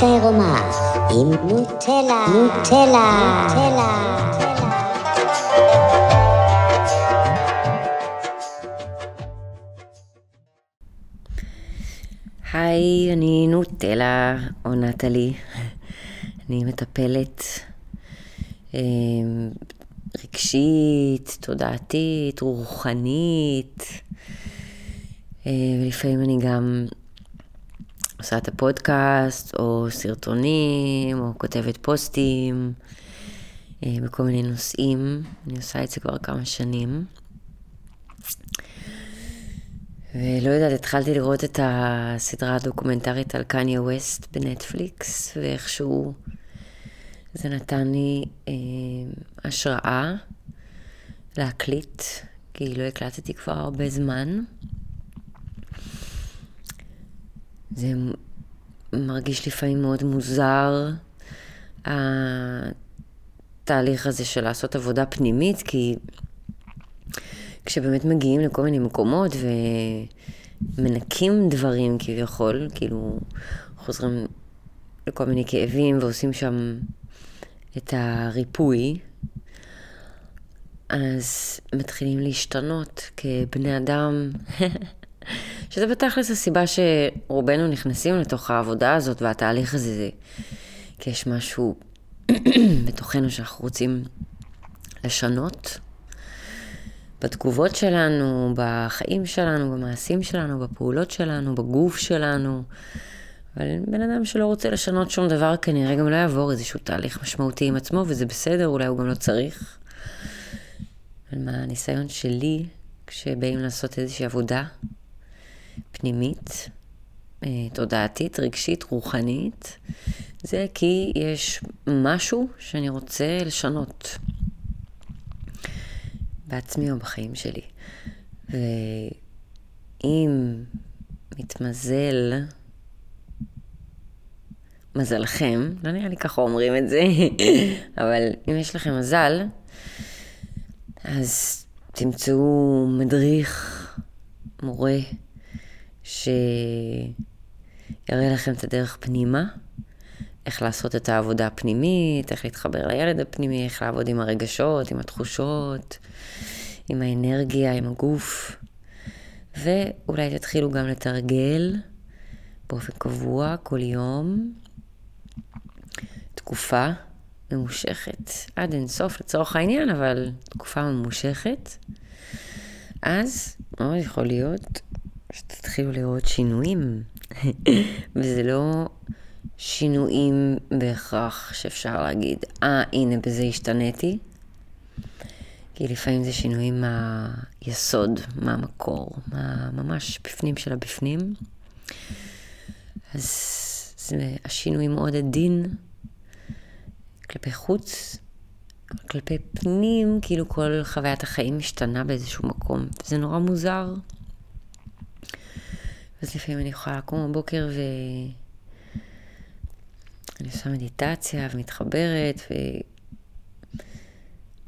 עירומה עם נוטלה, נוטלה, נוטלה. היי, אני נוטלה, או נטלי. אני מטפלת אה, רגשית, תודעתית, רוחנית, אה, ולפעמים אני גם עושה את הפודקאסט, או סרטונים, או כותבת פוסטים, אה, בכל מיני נושאים. אני עושה את זה כבר כמה שנים. ולא יודעת, התחלתי לראות את הסדרה הדוקומנטרית על קניה ווסט בנטפליקס, ואיכשהו זה נתן לי אה, השראה להקליט, כי לא הקלטתי כבר הרבה זמן. זה מרגיש לפעמים מאוד מוזר, התהליך הזה של לעשות עבודה פנימית, כי כשבאמת מגיעים לכל מיני מקומות ומנקים דברים כביכול, כאילו חוזרים לכל מיני כאבים ועושים שם את הריפוי, אז מתחילים להשתנות כבני אדם. שזה בתכלס הסיבה שרובנו נכנסים לתוך העבודה הזאת והתהליך הזה, זה כי יש משהו בתוכנו שאנחנו רוצים לשנות. בתגובות שלנו, בחיים שלנו, במעשים שלנו, בפעולות שלנו, בגוף שלנו. אבל בן אדם שלא רוצה לשנות שום דבר כנראה גם לא יעבור איזשהו תהליך משמעותי עם עצמו, וזה בסדר, אולי הוא גם לא צריך. אבל מהניסיון שלי, כשבאים לעשות איזושהי עבודה פנימית, אה, תודעתית, רגשית, רוחנית, זה כי יש משהו שאני רוצה לשנות. בעצמי או בחיים שלי. ואם מתמזל מזלכם, לא נראה לי ככה אומרים את זה, אבל אם יש לכם מזל, אז תמצאו מדריך, מורה, שיראה לכם את הדרך פנימה, איך לעשות את העבודה הפנימית, איך להתחבר לילד הפנימי, איך לעבוד עם הרגשות, עם התחושות, עם האנרגיה, עם הגוף. ואולי תתחילו גם לתרגל באופן קבוע, כל יום, תקופה ממושכת, עד אינסוף לצורך העניין, אבל תקופה ממושכת. אז מאוד יכול להיות שתתחילו לראות שינויים. וזה לא שינויים בהכרח שאפשר להגיד, אה, ah, הנה, בזה השתניתי. כי לפעמים זה שינויים מהיסוד, מהמקור, מה, ממש בפנים של הבפנים. אז זה השינוי מאוד עדין כלפי חוץ, כלפי פנים, כאילו כל חוויית החיים משתנה באיזשהו מקום. זה נורא מוזר. אז לפעמים אני יכולה לקום בבוקר ו... אני עושה מדיטציה ומתחברת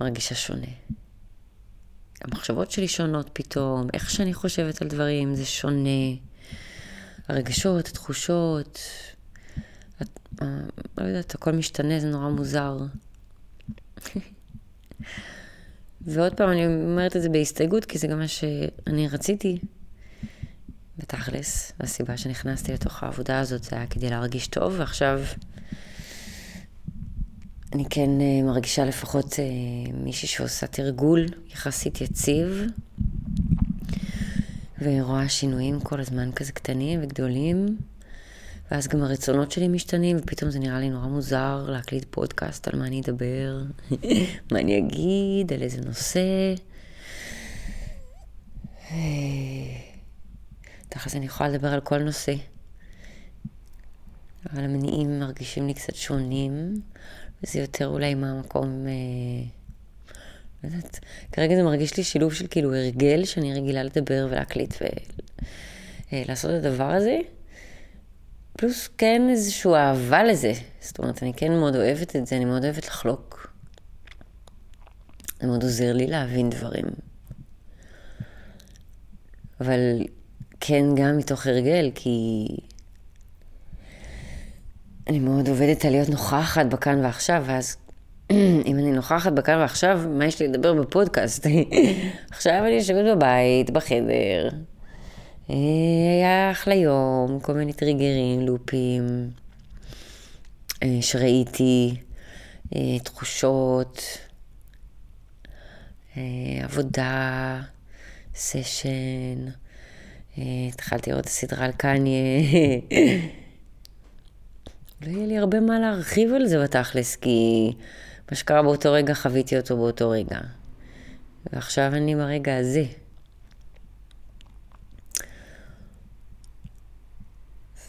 ומרגישה שונה. המחשבות שלי שונות פתאום, איך שאני חושבת על דברים זה שונה. הרגשות, התחושות, את, אה, לא יודעת, הכל משתנה, זה נורא מוזר. ועוד פעם, אני אומרת את זה בהסתייגות, כי זה גם מה שאני רציתי, בתכלס. הסיבה שנכנסתי לתוך העבודה הזאת זה היה כדי להרגיש טוב, ועכשיו אני כן uh, מרגישה לפחות uh, מישהי שעושה תרגול יחסית יציב, ורואה שינויים כל הזמן כזה קטנים וגדולים, ואז גם הרצונות שלי משתנים, ופתאום זה נראה לי נורא מוזר להקליט פודקאסט על מה אני אדבר, מה אני אגיד, על איזה נושא. תכל'ס אני יכולה לדבר על כל נושא. אבל המניעים מרגישים לי קצת שונים. וזה יותר אולי מהמקום, אה, לא יודעת, כרגע זה מרגיש לי שילוב של כאילו הרגל שאני רגילה לדבר ולהקליט ולעשות אה, את הדבר הזה, פלוס כן איזושהי אהבה לזה. זאת אומרת, אני כן מאוד אוהבת את זה, אני מאוד אוהבת לחלוק. זה מאוד עוזר לי להבין דברים. אבל כן גם מתוך הרגל, כי אני מאוד עובדת על להיות נוכחת בכאן ועכשיו, ואז אם אני נוכחת בכאן ועכשיו, מה יש לי לדבר בפודקאסט? עכשיו אני יושבת בבית, בחדר. אה, היה אחלה יום, כל מיני טריגרים, לופים אה, שראיתי, אה, תחושות, עבודה, סשן. התחלתי לראות את הסדרה על קניה. לא יהיה לי הרבה מה להרחיב על זה בתכלס, כי מה שקרה באותו רגע, חוויתי אותו באותו רגע. ועכשיו אני ברגע הזה.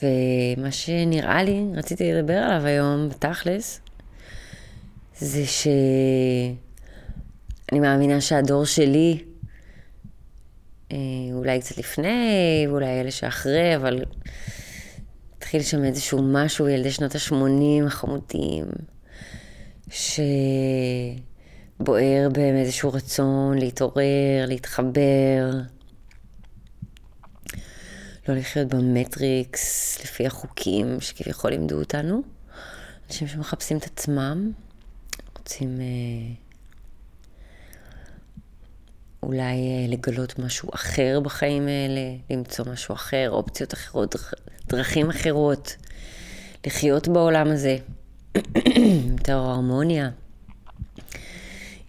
ומה שנראה לי, רציתי לדבר עליו היום, בתכלס, זה שאני מאמינה שהדור שלי, אה, אולי קצת לפני, ואולי אלה שאחרי, אבל התחיל שם איזשהו משהו, ילדי שנות ה-80 החמודים, שבוער בהם איזשהו רצון להתעורר, להתחבר, לא לחיות במטריקס לפי החוקים שכביכול לימדו אותנו. אנשים שמחפשים את עצמם, רוצים אה, אולי אה, לגלות משהו אחר בחיים האלה, למצוא משהו אחר, אופציות אחרות, דרכים אחרות, לחיות בעולם הזה. יותר הרמוניה.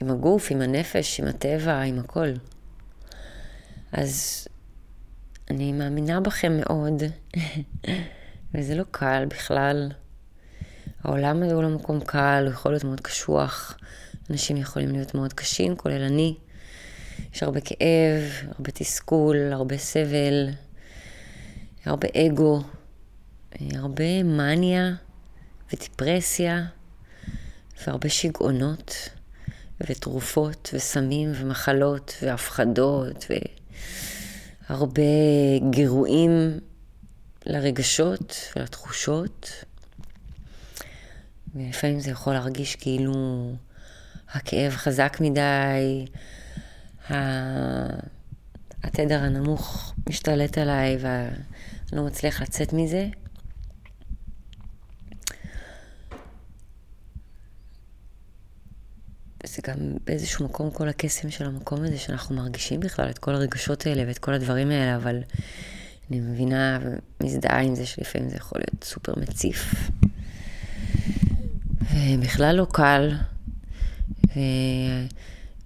עם הגוף, עם הנפש, עם הטבע, עם הכל. אז אני מאמינה בכם מאוד, וזה לא קל בכלל. העולם הזה הוא לא מקום קל, הוא יכול להיות מאוד קשוח. אנשים יכולים להיות מאוד קשים, כולל אני. יש הרבה כאב, הרבה תסכול, הרבה סבל, הרבה אגו, הרבה מניה ודיפרסיה, והרבה שיגעונות, ותרופות, וסמים, ומחלות, והפחדות, והרבה גירויים לרגשות ולתחושות. ולפעמים זה יכול להרגיש כאילו הכאב חזק מדי, התדר הנמוך משתלט עליי ואני לא מצליח לצאת מזה. זה גם באיזשהו מקום כל הקסם של המקום הזה, שאנחנו מרגישים בכלל את כל הרגשות האלה ואת כל הדברים האלה, אבל אני מבינה ומזדהה עם זה שלפעמים זה יכול להיות סופר מציף. ובכלל לא קל,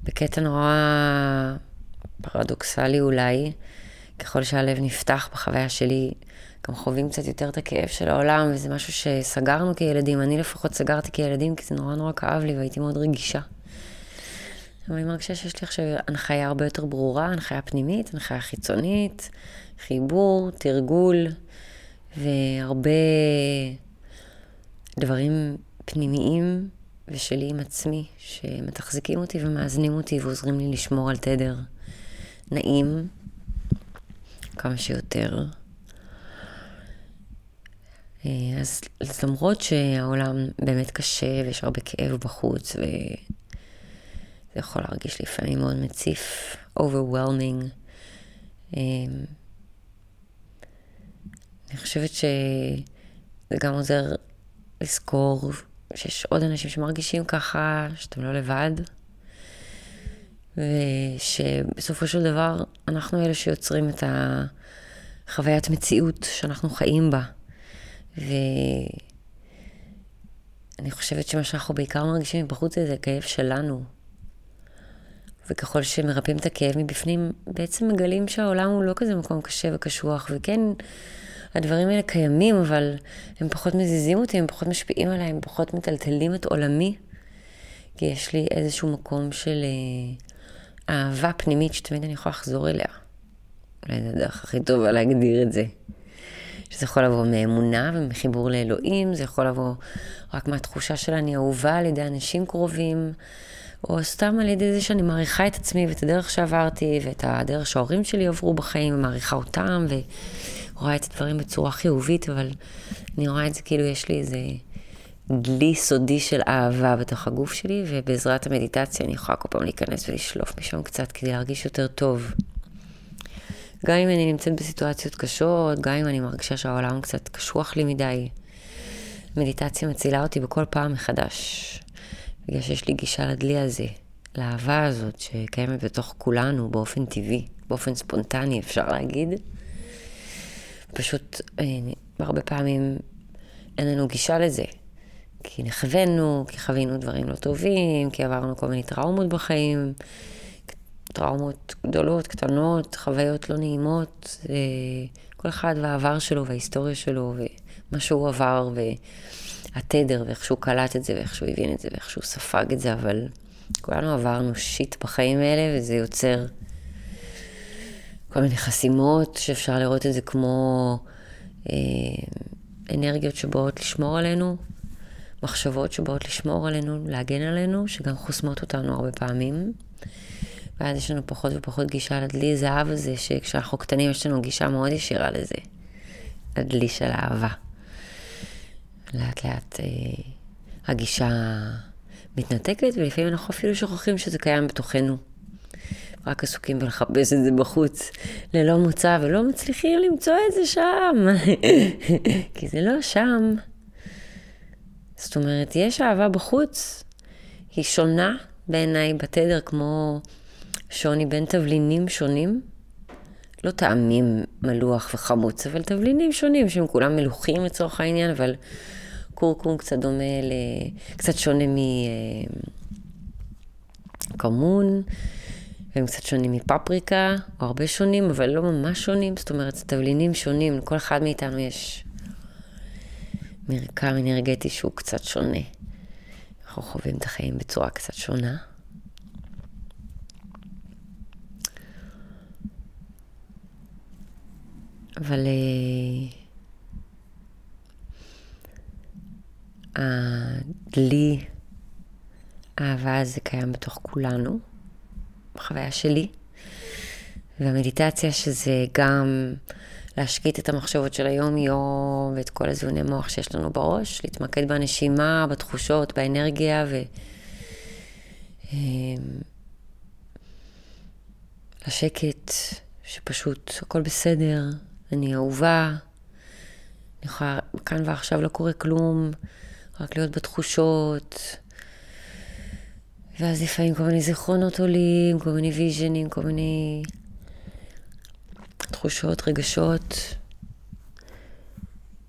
ובקטע נורא פרדוקסלי אולי, ככל שהלב נפתח בחוויה שלי, גם חווים קצת יותר את הכאב של העולם, וזה משהו שסגרנו כילדים. אני לפחות סגרתי כילדים, כי זה נורא נורא כאב לי והייתי מאוד רגישה. אבל אני מרגישה שיש לי עכשיו הנחיה הרבה יותר ברורה, הנחיה פנימית, הנחיה חיצונית, חיבור, תרגול, והרבה דברים פנימיים ושלי עם עצמי, שמתחזקים אותי ומאזנים אותי ועוזרים לי לשמור על תדר נעים כמה שיותר. אה, אז, אז למרות שהעולם באמת קשה ויש הרבה כאב בחוץ וזה יכול להרגיש לפעמים מאוד מציף, overwhelming, אה, אני חושבת שזה גם עוזר לזכור שיש עוד אנשים שמרגישים ככה, שאתם לא לבד, ושבסופו של דבר אנחנו אלה שיוצרים את החוויית מציאות שאנחנו חיים בה. ואני חושבת שמה שאנחנו בעיקר מרגישים מבחוץ זה הכאב שלנו. וככל שמרפאים את הכאב מבפנים, בעצם מגלים שהעולם הוא לא כזה מקום קשה וקשוח, וכן, הדברים האלה קיימים, אבל הם פחות מזיזים אותי, הם פחות משפיעים עליי, הם פחות מטלטלים את עולמי, כי יש לי איזשהו מקום של אה, אהבה פנימית שתמיד אני יכולה לחזור אליה. אולי זו הדרך הכי טובה להגדיר את זה. שזה יכול לבוא מאמונה ומחיבור לאלוהים, זה יכול לבוא רק מהתחושה של אני אהובה על ידי אנשים קרובים, או סתם על ידי זה שאני מעריכה את עצמי ואת הדרך שעברתי, ואת הדרך שההורים שלי עברו בחיים, ומעריכה אותם, ורואה את הדברים בצורה חיובית, אבל אני רואה את זה כאילו יש לי איזה דלי סודי של אהבה בתוך הגוף שלי, ובעזרת המדיטציה אני יכולה כל פעם להיכנס ולשלוף משם קצת כדי להרגיש יותר טוב. גם אם אני נמצאת בסיטואציות קשות, גם אם אני מרגישה שהעולם קצת קשוח לי מדי, מדיטציה מצילה אותי בכל פעם מחדש. בגלל שיש לי גישה לדלי הזה, לאהבה הזאת שקיימת בתוך כולנו באופן טבעי, באופן ספונטני אפשר להגיד. פשוט אה, הרבה פעמים אין לנו גישה לזה. כי נכוונו, כי חווינו דברים לא טובים, כי עברנו כל מיני טראומות בחיים, טראומות גדולות, קטנות, חוויות לא נעימות, אה, כל אחד והעבר שלו וההיסטוריה שלו ומה שהוא עבר והתדר ואיך שהוא קלט את זה ואיך שהוא הבין את זה ואיך שהוא ספג את זה, אבל כולנו עברנו שיט בחיים האלה וזה יוצר כל מיני חסימות שאפשר לראות את זה כמו אה, אנרגיות שבאות לשמור עלינו, מחשבות שבאות לשמור עלינו, להגן עלינו, שגם חוסמות אותנו הרבה פעמים. ואז יש לנו פחות ופחות גישה לדלי זהב הזה, שכשאנחנו קטנים יש לנו גישה מאוד ישירה לזה. לדלי של אהבה. לאט לאט אה, הגישה מתנתקת, ולפעמים אנחנו אפילו שוכחים שזה קיים בתוכנו. רק עסוקים בלחפש את זה בחוץ, ללא מוצא, ולא מצליחים למצוא את זה שם. כי זה לא שם. זאת אומרת, יש אהבה בחוץ, היא שונה בעיניי בתדר כמו שוני בין תבלינים שונים. לא טעמים מלוח וחמוץ, אבל תבלינים שונים שהם כולם מלוכים לצורך העניין, אבל קורקום קצת דומה ל... קצת שונה מכמון, והם קצת שונים מפפריקה, או הרבה שונים, אבל לא ממש שונים, זאת אומרת, תבלינים שונים, לכל אחד מאיתנו יש מרקם אנרגטי שהוא קצת שונה. אנחנו חווים את החיים בצורה קצת שונה. אבל uh, הדלי, האהבה הזה קיים בתוך כולנו, בחוויה שלי. והמדיטציה שזה גם להשקיט את המחשבות של היום-יום ואת כל הזיוני מוח שיש לנו בראש, להתמקד בנשימה, בתחושות, באנרגיה ו... אמ, לשקט, שפשוט הכל בסדר, אני אהובה, אני יכולה, כאן ועכשיו לא קורה כלום, רק להיות בתחושות. ואז לפעמים כל מיני זיכרונות עולים, כל מיני ויז'נים, כל מיני תחושות, רגשות,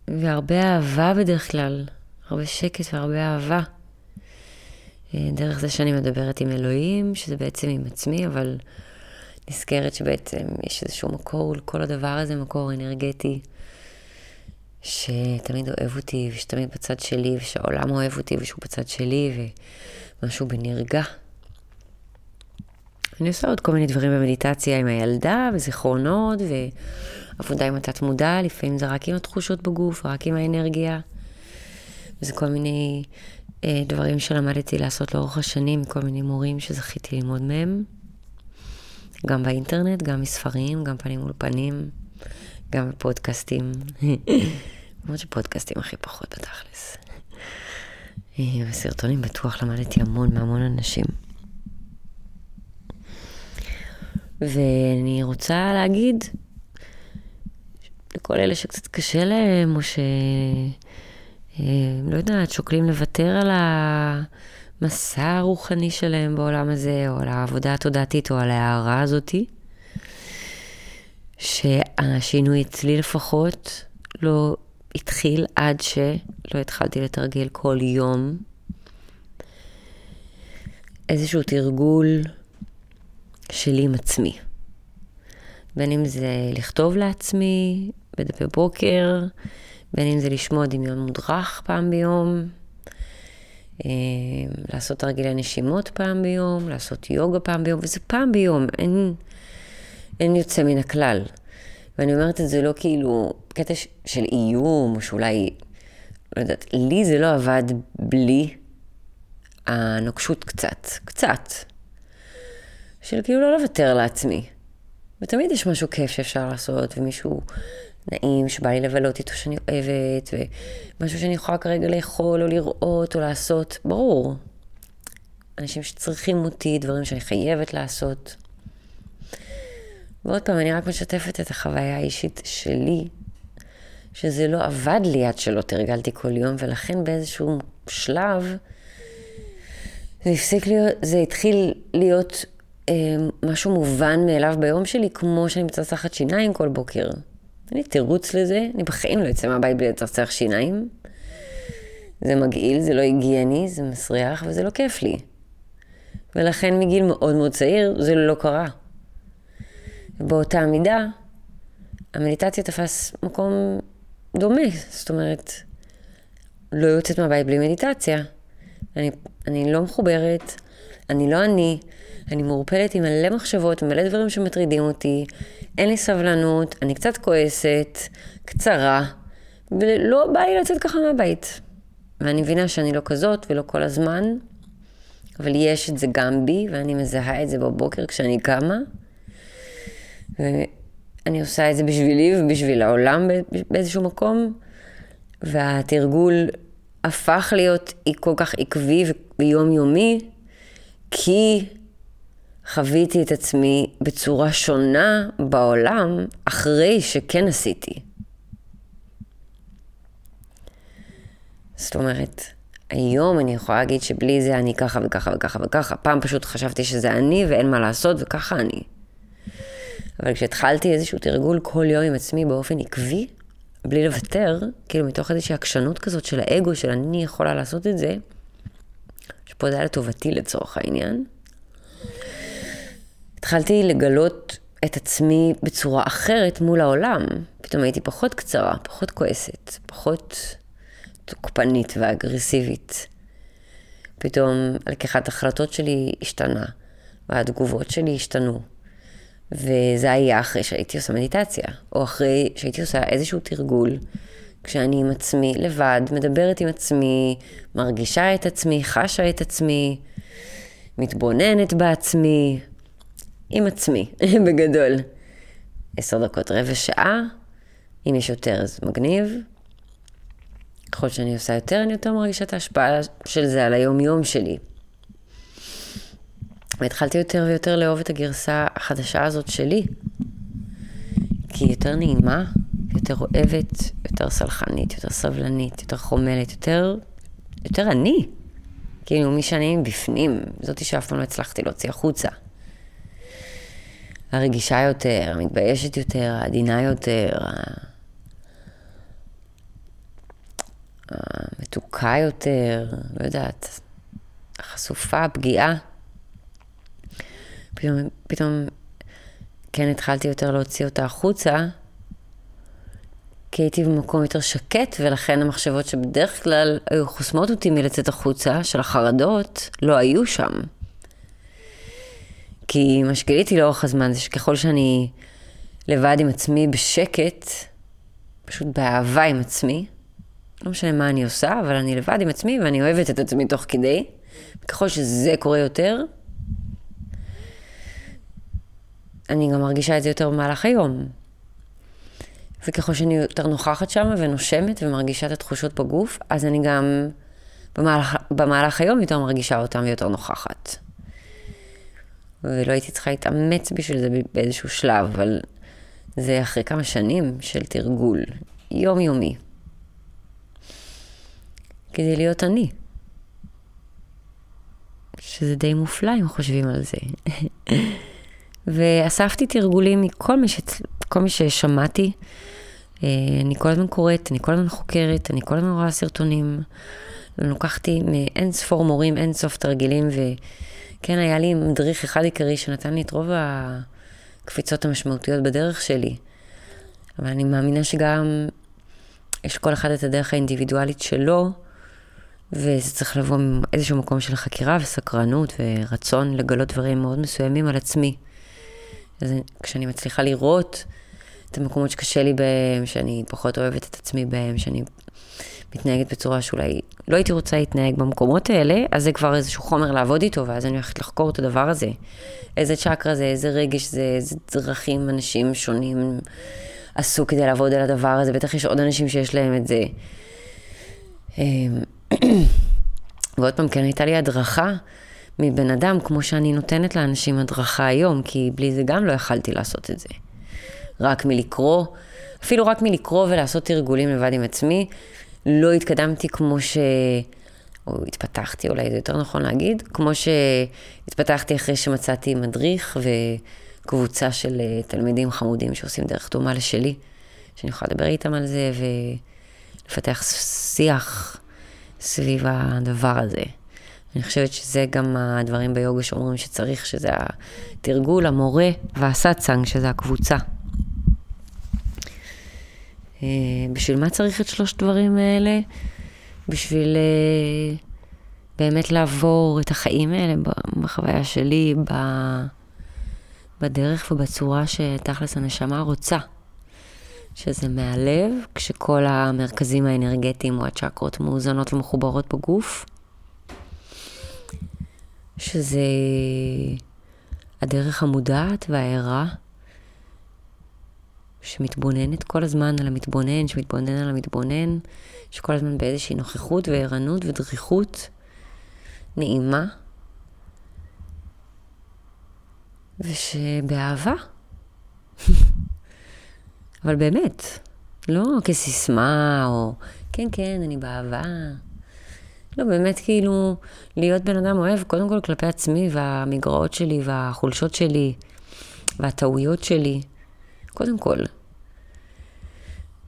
והרבה אהבה בדרך כלל, הרבה שקט והרבה אהבה. אה, דרך זה שאני מדברת עם אלוהים, שזה בעצם עם עצמי, אבל נזכרת שבעצם יש איזשהו מקור לכל הדבר הזה, מקור אנרגטי, שתמיד אוהב אותי, ושתמיד בצד שלי, ושהעולם אוהב אותי, ושהוא בצד שלי, ומשהו בנרגע. אני עושה עוד כל מיני דברים במדיטציה עם הילדה, וזיכרונות, ועבודה עם התת מודע, לפעמים זה רק עם התחושות בגוף, רק עם האנרגיה. וזה כל מיני אה, דברים שלמדתי לעשות לאורך השנים, מכל מיני מורים שזכיתי ללמוד מהם. גם באינטרנט, גם מספרים, גם פנים מול פנים, גם בפודקאסטים. למרות שפודקאסטים הכי פחות בתכלס. בסרטונים בטוח למדתי המון מהמון אנשים. ואני רוצה להגיד לכל אלה שקצת קשה להם, או ש... אה, לא יודעת, שוקלים לוותר על המסע הרוחני שלהם בעולם הזה, או על העבודה התודעתית, או על ההערה הזאתי, שהשינוי אצלי לפחות לא התחיל עד שלא התחלתי לתרגל כל יום איזשהו תרגול שלי עם עצמי. בין אם זה לכתוב לעצמי בדפי בוקר, בין אם זה לשמוע דמיון מודרך פעם ביום, אה, לעשות תרגילי נשימות פעם ביום, לעשות יוגה פעם ביום, וזה פעם ביום, אין, אין יוצא מן הכלל. ואני אומרת את זה לא כאילו קטע של איום, או שאולי, לא יודעת, לי זה לא עבד בלי הנוקשות קצת, קצת. של כאילו לא לוותר לעצמי. ותמיד יש משהו כיף שאפשר לעשות, ומישהו נעים שבא לי לבלות איתו שאני אוהבת, ומשהו שאני יכולה כרגע לאכול או לראות או לעשות, ברור. אנשים שצריכים אותי, דברים שאני חייבת לעשות. ועוד פעם, אני רק משתפת את החוויה האישית שלי, שזה לא עבד לי עד שלא תרגלתי כל יום, ולכן באיזשהו שלב זה הפסיק להיות, זה התחיל להיות אה, משהו מובן מאליו ביום שלי, כמו שאני מצחצחת שיניים כל בוקר. אין לי תירוץ לזה, אני בחיים לא אצא מהבית בלי לצחצח שיניים. זה מגעיל, זה לא היגייני, זה מסריח וזה לא כיף לי. ולכן מגיל מאוד מאוד צעיר זה לא קרה. באותה מידה, המדיטציה תפס מקום דומה. זאת אומרת, לא יוצאת מהבית בלי מדיטציה. אני, אני לא מחוברת, אני לא אני, אני מעורפלת עם מלא מחשבות, מלא דברים שמטרידים אותי, אין לי סבלנות, אני קצת כועסת, קצרה, ולא בא לי לצאת ככה מהבית. ואני מבינה שאני לא כזאת ולא כל הזמן, אבל יש את זה גם בי, ואני מזהה את זה בבוקר כשאני קמה. ואני עושה את זה בשבילי ובשביל העולם באיזשהו מקום, והתרגול הפך להיות כל כך עקבי ויומיומי, כי חוויתי את עצמי בצורה שונה בעולם אחרי שכן עשיתי. זאת אומרת, היום אני יכולה להגיד שבלי זה אני ככה וככה וככה וככה. פעם פשוט חשבתי שזה אני ואין מה לעשות וככה אני. אבל כשהתחלתי איזשהו תרגול כל יום עם עצמי באופן עקבי, בלי לוותר, כאילו מתוך איזושהי עקשנות כזאת של האגו, של אני יכולה לעשות את זה, שפה זה היה לטובתי לצורך העניין, התחלתי לגלות את עצמי בצורה אחרת מול העולם. פתאום הייתי פחות קצרה, פחות כועסת, פחות תוקפנית ואגרסיבית. פתאום לקיחת החלטות שלי השתנה, והתגובות שלי השתנו. וזה היה אחרי שהייתי עושה מדיטציה, או אחרי שהייתי עושה איזשהו תרגול, כשאני עם עצמי לבד, מדברת עם עצמי, מרגישה את עצמי, חשה את עצמי, מתבוננת בעצמי, עם עצמי, בגדול. עשר דקות, רבע שעה, אם יש יותר אז מגניב. ככל שאני עושה יותר, אני יותר מרגישה את ההשפעה של זה על היום-יום שלי. והתחלתי יותר ויותר לאהוב את הגרסה החדשה הזאת שלי, כי היא יותר נעימה, יותר אוהבת, יותר סלחנית, יותר סבלנית, יותר חומלת, יותר, יותר אני. כאילו, מי שאני מבפנים, זאתי שאף פעם לא הצלחתי להוציא החוצה. הרגישה יותר, המתביישת יותר, העדינה יותר, המתוקה יותר, לא יודעת, החשופה, הפגיעה. פתאום, פתאום כן התחלתי יותר להוציא אותה החוצה, כי הייתי במקום יותר שקט, ולכן המחשבות שבדרך כלל היו חוסמות אותי מלצאת החוצה, של החרדות, לא היו שם. כי מה שגיליתי לאורך הזמן זה שככל שאני לבד עם עצמי בשקט, פשוט באהבה עם עצמי, לא משנה מה אני עושה, אבל אני לבד עם עצמי ואני אוהבת את עצמי תוך כדי. ככל שזה קורה יותר, אני גם מרגישה את זה יותר במהלך היום. וככל שאני יותר נוכחת שם ונושמת ומרגישה את התחושות בגוף, אז אני גם במהלך, במהלך היום יותר מרגישה אותם ויותר נוכחת. ולא הייתי צריכה להתאמץ בשביל זה באיזשהו שלב, אבל זה אחרי כמה שנים של תרגול יומיומי. כדי להיות אני. שזה די מופלא אם חושבים על זה. ואספתי תרגולים מכל מי, ש... מי ששמעתי. אה, אני כל הזמן קוראת, אני כל הזמן חוקרת, אני כל הזמן רואה סרטונים. לקחתי מאין ספור מורים, אין סוף תרגילים, וכן, היה לי מדריך אחד עיקרי שנתן לי את רוב הקפיצות המשמעותיות בדרך שלי. אבל אני מאמינה שגם יש כל אחד את הדרך האינדיבידואלית שלו, וזה צריך לבוא מאיזשהו מקום של חקירה וסקרנות ורצון לגלות דברים מאוד מסוימים על עצמי. אז כשאני מצליחה לראות את המקומות שקשה לי בהם, שאני פחות אוהבת את עצמי בהם, שאני מתנהגת בצורה שאולי לא הייתי רוצה להתנהג במקומות האלה, אז זה כבר איזשהו חומר לעבוד איתו, ואז אני הולכת לחקור את הדבר הזה. איזה צ'קרה זה, איזה רגש זה, איזה דרכים אנשים שונים עשו כדי לעבוד על הדבר הזה, בטח יש עוד אנשים שיש להם את זה. אמ, ועוד פעם, כן הייתה לי הדרכה מבן אדם, כמו שאני נותנת לאנשים הדרכה היום, כי בלי זה גם לא יכלתי לעשות את זה. רק מלקרוא אפילו רק מלקרוא ולעשות תרגולים לבד עם עצמי, לא התקדמתי כמו ש... או התפתחתי, אולי זה יותר נכון להגיד, כמו שהתפתחתי אחרי שמצאתי מדריך וקבוצה של אה, תלמידים חמודים שעושים דרך דומה לשלי, שאני יכולה לדבר איתם על זה ולפתח שיח סביב הדבר הזה. אני חושבת שזה גם הדברים ביוגה שאומרים שצריך, שזה התרגול, המורה והסאצאנג, שזה הקבוצה. אה, בשביל מה צריך את שלושת הדברים האלה? בשביל אה, באמת לעבור את החיים האלה בחוויה שלי, בדרך ובצורה שתכלס הנשמה רוצה. שזה מהלב, כשכל המרכזים האנרגטיים או הצ'קרות מאוזנות ומחוברות בגוף. שזה הדרך המודעת והערה, שמתבוננת כל הזמן על המתבונן, שמתבונן על המתבונן, שכל הזמן באיזושהי נוכחות וערנות ודריכות נעימה, ושבאהבה. אבל באמת, לא כסיסמה, או כן, כן, אני באהבה. לא, באמת כאילו, להיות בן אדם אוהב, קודם כל כלפי עצמי, והמגרעות שלי, והחולשות שלי, והטעויות שלי, קודם כל.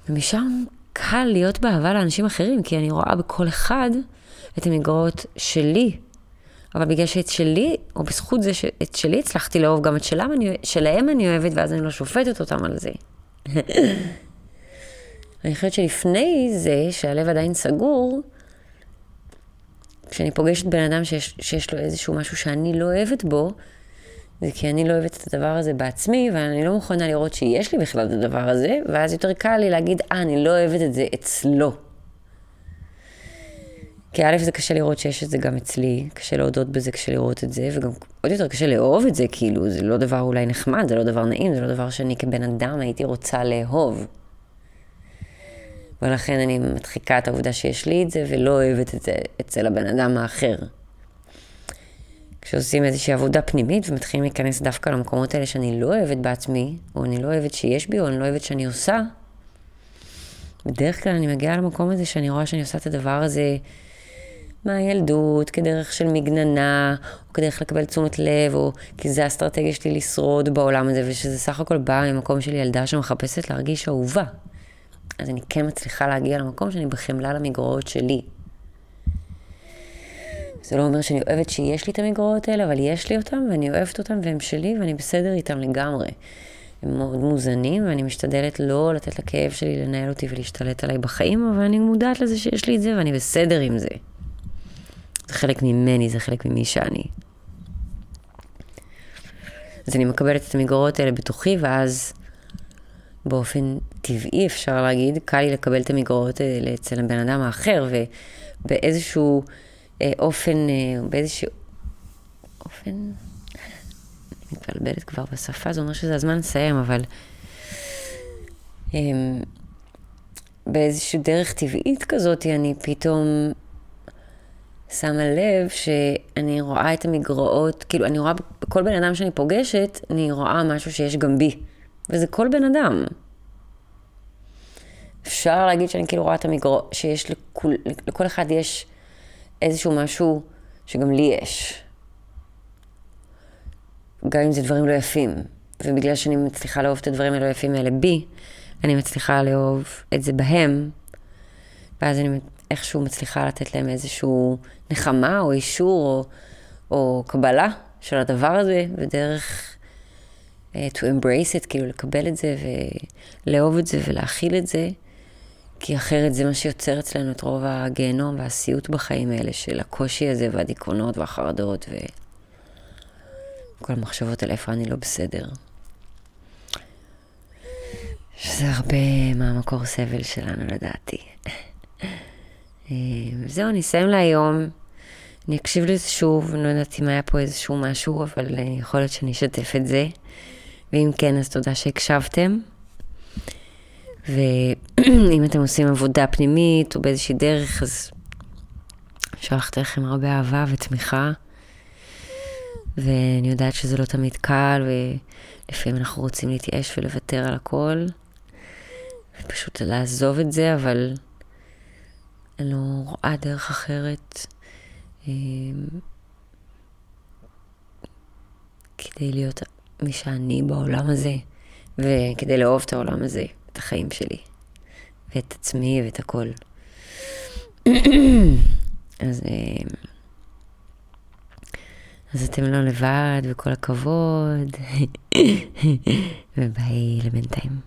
ומשם קל להיות באהבה לאנשים אחרים, כי אני רואה בכל אחד את המגרעות שלי. אבל בגלל שאת שלי, או בזכות זה שאת שלי הצלחתי לאהוב, גם את שלהם אני, שלהם אני אוהבת, ואז אני לא שופטת אותם על זה. אני חושבת שלפני זה, שהלב עדיין סגור, כשאני פוגשת בן אדם שיש, שיש לו איזשהו משהו שאני לא אוהבת בו, זה כי אני לא אוהבת את הדבר הזה בעצמי, ואני לא מוכנה לראות שיש לי בכלל את הדבר הזה, ואז יותר קל לי להגיד, אה, אני לא אוהבת את זה אצלו. כי א', זה קשה לראות שיש את זה גם אצלי, קשה להודות בזה, קשה לראות את זה, וגם עוד יותר קשה לאהוב את זה, כאילו, זה לא דבר אולי נחמד, זה לא דבר נעים, זה לא דבר שאני כבן אדם הייתי רוצה לאהוב. ולכן אני מדחיקה את העובדה שיש לי את זה, ולא אוהבת את זה אצל הבן אדם האחר. כשעושים איזושהי עבודה פנימית ומתחילים להיכנס דווקא למקומות האלה שאני לא אוהבת בעצמי, או אני לא אוהבת שיש בי, או אני לא אוהבת שאני עושה, בדרך כלל אני מגיעה למקום הזה שאני רואה שאני עושה את הדבר הזה מהילדות, כדרך של מגננה, או כדרך לקבל תשומת לב, או כי זה האסטרטגיה שלי לשרוד בעולם הזה, ושזה סך הכל בא ממקום של ילדה שמחפשת להרגיש אהובה. אז אני כן מצליחה להגיע למקום שאני בחמלה למגרעות שלי. זה לא אומר שאני אוהבת שיש לי את המגרעות האלה, אבל יש לי אותם, ואני אוהבת אותם, והם שלי, ואני בסדר איתם לגמרי. הם מאוד מוזנים, ואני משתדלת לא לתת לכאב שלי לנהל אותי ולהשתלט עליי בחיים, אבל אני מודעת לזה שיש לי את זה, ואני בסדר עם זה. זה חלק ממני, זה חלק ממי שאני. אז אני מקבלת את המגרעות האלה בתוכי, ואז באופן טבעי, אפשר להגיד, קל לי לקבל את המגרעות האלה אצל הבן אדם האחר, ובאיזשהו אה, אופן, אה, באיזשהו אופן, אני מתבלבלת כבר בשפה, זה אומר שזה הזמן לסיים, אבל אה, באיזושהי דרך טבעית כזאת, אני פתאום שמה לב שאני רואה את המגרעות, כאילו, אני רואה בכל בן אדם שאני פוגשת, אני רואה משהו שיש גם בי. וזה כל בן אדם. אפשר להגיד שאני כאילו רואה את המגרעות, שיש לכול, לכל אחד יש איזשהו משהו שגם לי יש. גם אם זה דברים לא יפים. ובגלל שאני מצליחה לאהוב את הדברים הלא יפים האלה בי, אני מצליחה לאהוב את זה בהם, ואז אני איכשהו מצליחה לתת להם איזשהו נחמה או אישור או, או קבלה של הדבר הזה, ודרך uh, to embrace it, כאילו לקבל את זה ולאהוב את זה ולהכיל את זה, כי אחרת זה מה שיוצר אצלנו את רוב הגיהנום והסיוט בחיים האלה של הקושי הזה והדיכאונות והחרדות וכל המחשבות על איפה אני לא בסדר. שזה הרבה מהמקור סבל שלנו לדעתי. אה, זהו, אני אסיים להיום. אני אקשיב לזה שוב, אני לא יודעת אם היה פה איזשהו משהו, אבל אה, יכול להיות שאני אשתף את זה. ואם כן, אז תודה שהקשבתם. ואם אתם עושים עבודה פנימית או באיזושהי דרך, אז שלחת לכם הרבה אהבה ותמיכה. ואני יודעת שזה לא תמיד קל, ולפעמים אנחנו רוצים להתייאש ולוותר על הכל. ופשוט לעזוב את זה, אבל אני לא רואה דרך אחרת. אמ, כדי להיות מי שאני בעולם הזה, וכדי לאהוב את העולם הזה, החיים שלי, ואת עצמי ואת הכל. אז, אמ, אז אתם לא לבד, וכל הכבוד, וביי לבינתיים.